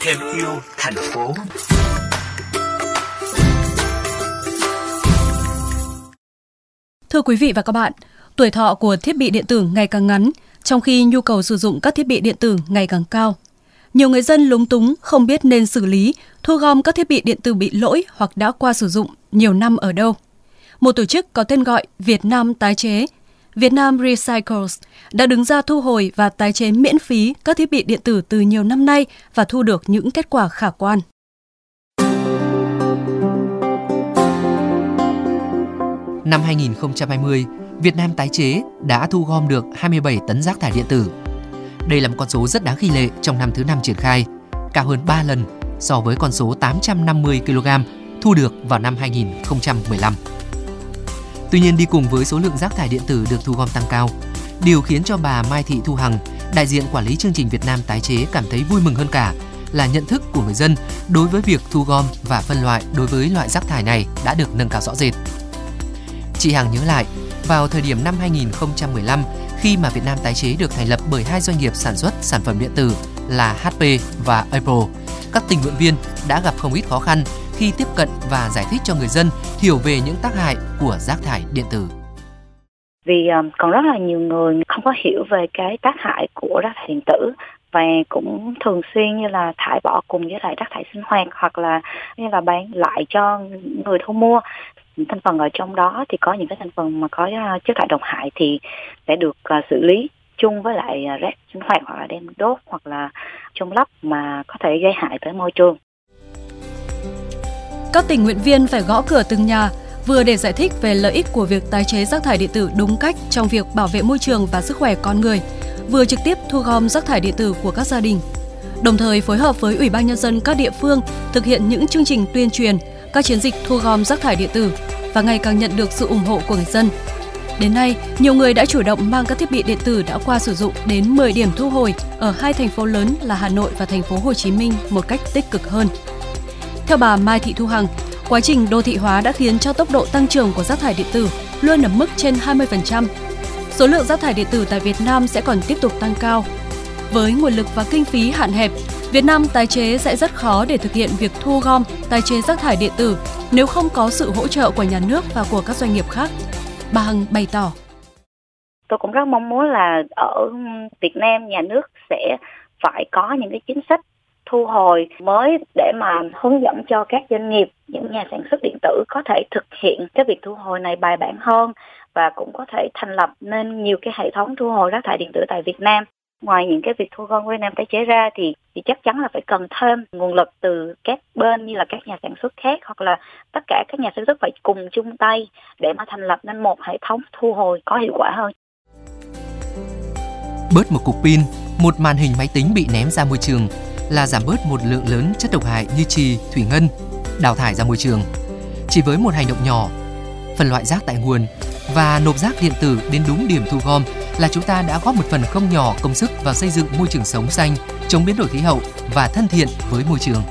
Thêm yêu thành phố. Thưa quý vị và các bạn, tuổi thọ của thiết bị điện tử ngày càng ngắn, trong khi nhu cầu sử dụng các thiết bị điện tử ngày càng cao. Nhiều người dân lúng túng không biết nên xử lý, thu gom các thiết bị điện tử bị lỗi hoặc đã qua sử dụng nhiều năm ở đâu. Một tổ chức có tên gọi Việt Nam Tái chế, Việt Nam Recycles đã đứng ra thu hồi và tái chế miễn phí các thiết bị điện tử từ nhiều năm nay và thu được những kết quả khả quan. Năm 2020, Việt Nam tái chế đã thu gom được 27 tấn rác thải điện tử. Đây là một con số rất đáng khích lệ trong năm thứ năm triển khai, cao hơn 3 lần so với con số 850 kg thu được vào năm 2015. Tuy nhiên đi cùng với số lượng rác thải điện tử được thu gom tăng cao, điều khiến cho bà Mai Thị Thu Hằng, đại diện quản lý chương trình Việt Nam tái chế cảm thấy vui mừng hơn cả là nhận thức của người dân đối với việc thu gom và phân loại đối với loại rác thải này đã được nâng cao rõ rệt. Chị Hằng nhớ lại, vào thời điểm năm 2015, khi mà Việt Nam tái chế được thành lập bởi hai doanh nghiệp sản xuất sản phẩm điện tử là HP và Apple, các tình nguyện viên đã gặp không ít khó khăn khi tiếp cận và giải thích cho người dân hiểu về những tác hại của rác thải điện tử. Vì ờ, còn rất là nhiều người không có hiểu về cái tác hại của rác thải điện tử và cũng thường xuyên như là thải bỏ cùng với lại rác thải sinh hoạt hoặc là như là bán lại cho người thu mua thành phần ở trong đó thì có những cái thành phần mà có ờ, chất thải độc hại thì sẽ được ờ, xử lý chung với lại rác sinh hoạt hoặc là đem đốt hoặc là chôn lấp mà có thể gây hại tới môi trường. Các tình nguyện viên phải gõ cửa từng nhà, vừa để giải thích về lợi ích của việc tái chế rác thải điện tử đúng cách trong việc bảo vệ môi trường và sức khỏe con người, vừa trực tiếp thu gom rác thải điện tử của các gia đình. Đồng thời phối hợp với Ủy ban nhân dân các địa phương thực hiện những chương trình tuyên truyền, các chiến dịch thu gom rác thải điện tử và ngày càng nhận được sự ủng hộ của người dân. Đến nay, nhiều người đã chủ động mang các thiết bị điện tử đã qua sử dụng đến 10 điểm thu hồi ở hai thành phố lớn là Hà Nội và thành phố Hồ Chí Minh một cách tích cực hơn. Theo bà Mai Thị Thu Hằng, quá trình đô thị hóa đã khiến cho tốc độ tăng trưởng của rác thải điện tử luôn ở mức trên 20%. Số lượng rác thải điện tử tại Việt Nam sẽ còn tiếp tục tăng cao. Với nguồn lực và kinh phí hạn hẹp, Việt Nam tái chế sẽ rất khó để thực hiện việc thu gom, tái chế rác thải điện tử nếu không có sự hỗ trợ của nhà nước và của các doanh nghiệp khác. Bà Hằng bày tỏ. Tôi cũng rất mong muốn là ở Việt Nam nhà nước sẽ phải có những cái chính sách thu hồi mới để mà hướng dẫn cho các doanh nghiệp những nhà sản xuất điện tử có thể thực hiện cái việc thu hồi này bài bản hơn và cũng có thể thành lập nên nhiều cái hệ thống thu hồi rác thải điện tử tại Việt Nam ngoài những cái việc thu gom của Nam tái chế ra thì thì chắc chắn là phải cần thêm nguồn lực từ các bên như là các nhà sản xuất khác hoặc là tất cả các nhà sản xuất phải cùng chung tay để mà thành lập nên một hệ thống thu hồi có hiệu quả hơn. Bớt một cục pin, một màn hình máy tính bị ném ra môi trường là giảm bớt một lượng lớn chất độc hại như trì, thủy ngân, đào thải ra môi trường. Chỉ với một hành động nhỏ, phân loại rác tại nguồn và nộp rác điện tử đến đúng điểm thu gom là chúng ta đã góp một phần không nhỏ công sức vào xây dựng môi trường sống xanh, chống biến đổi khí hậu và thân thiện với môi trường.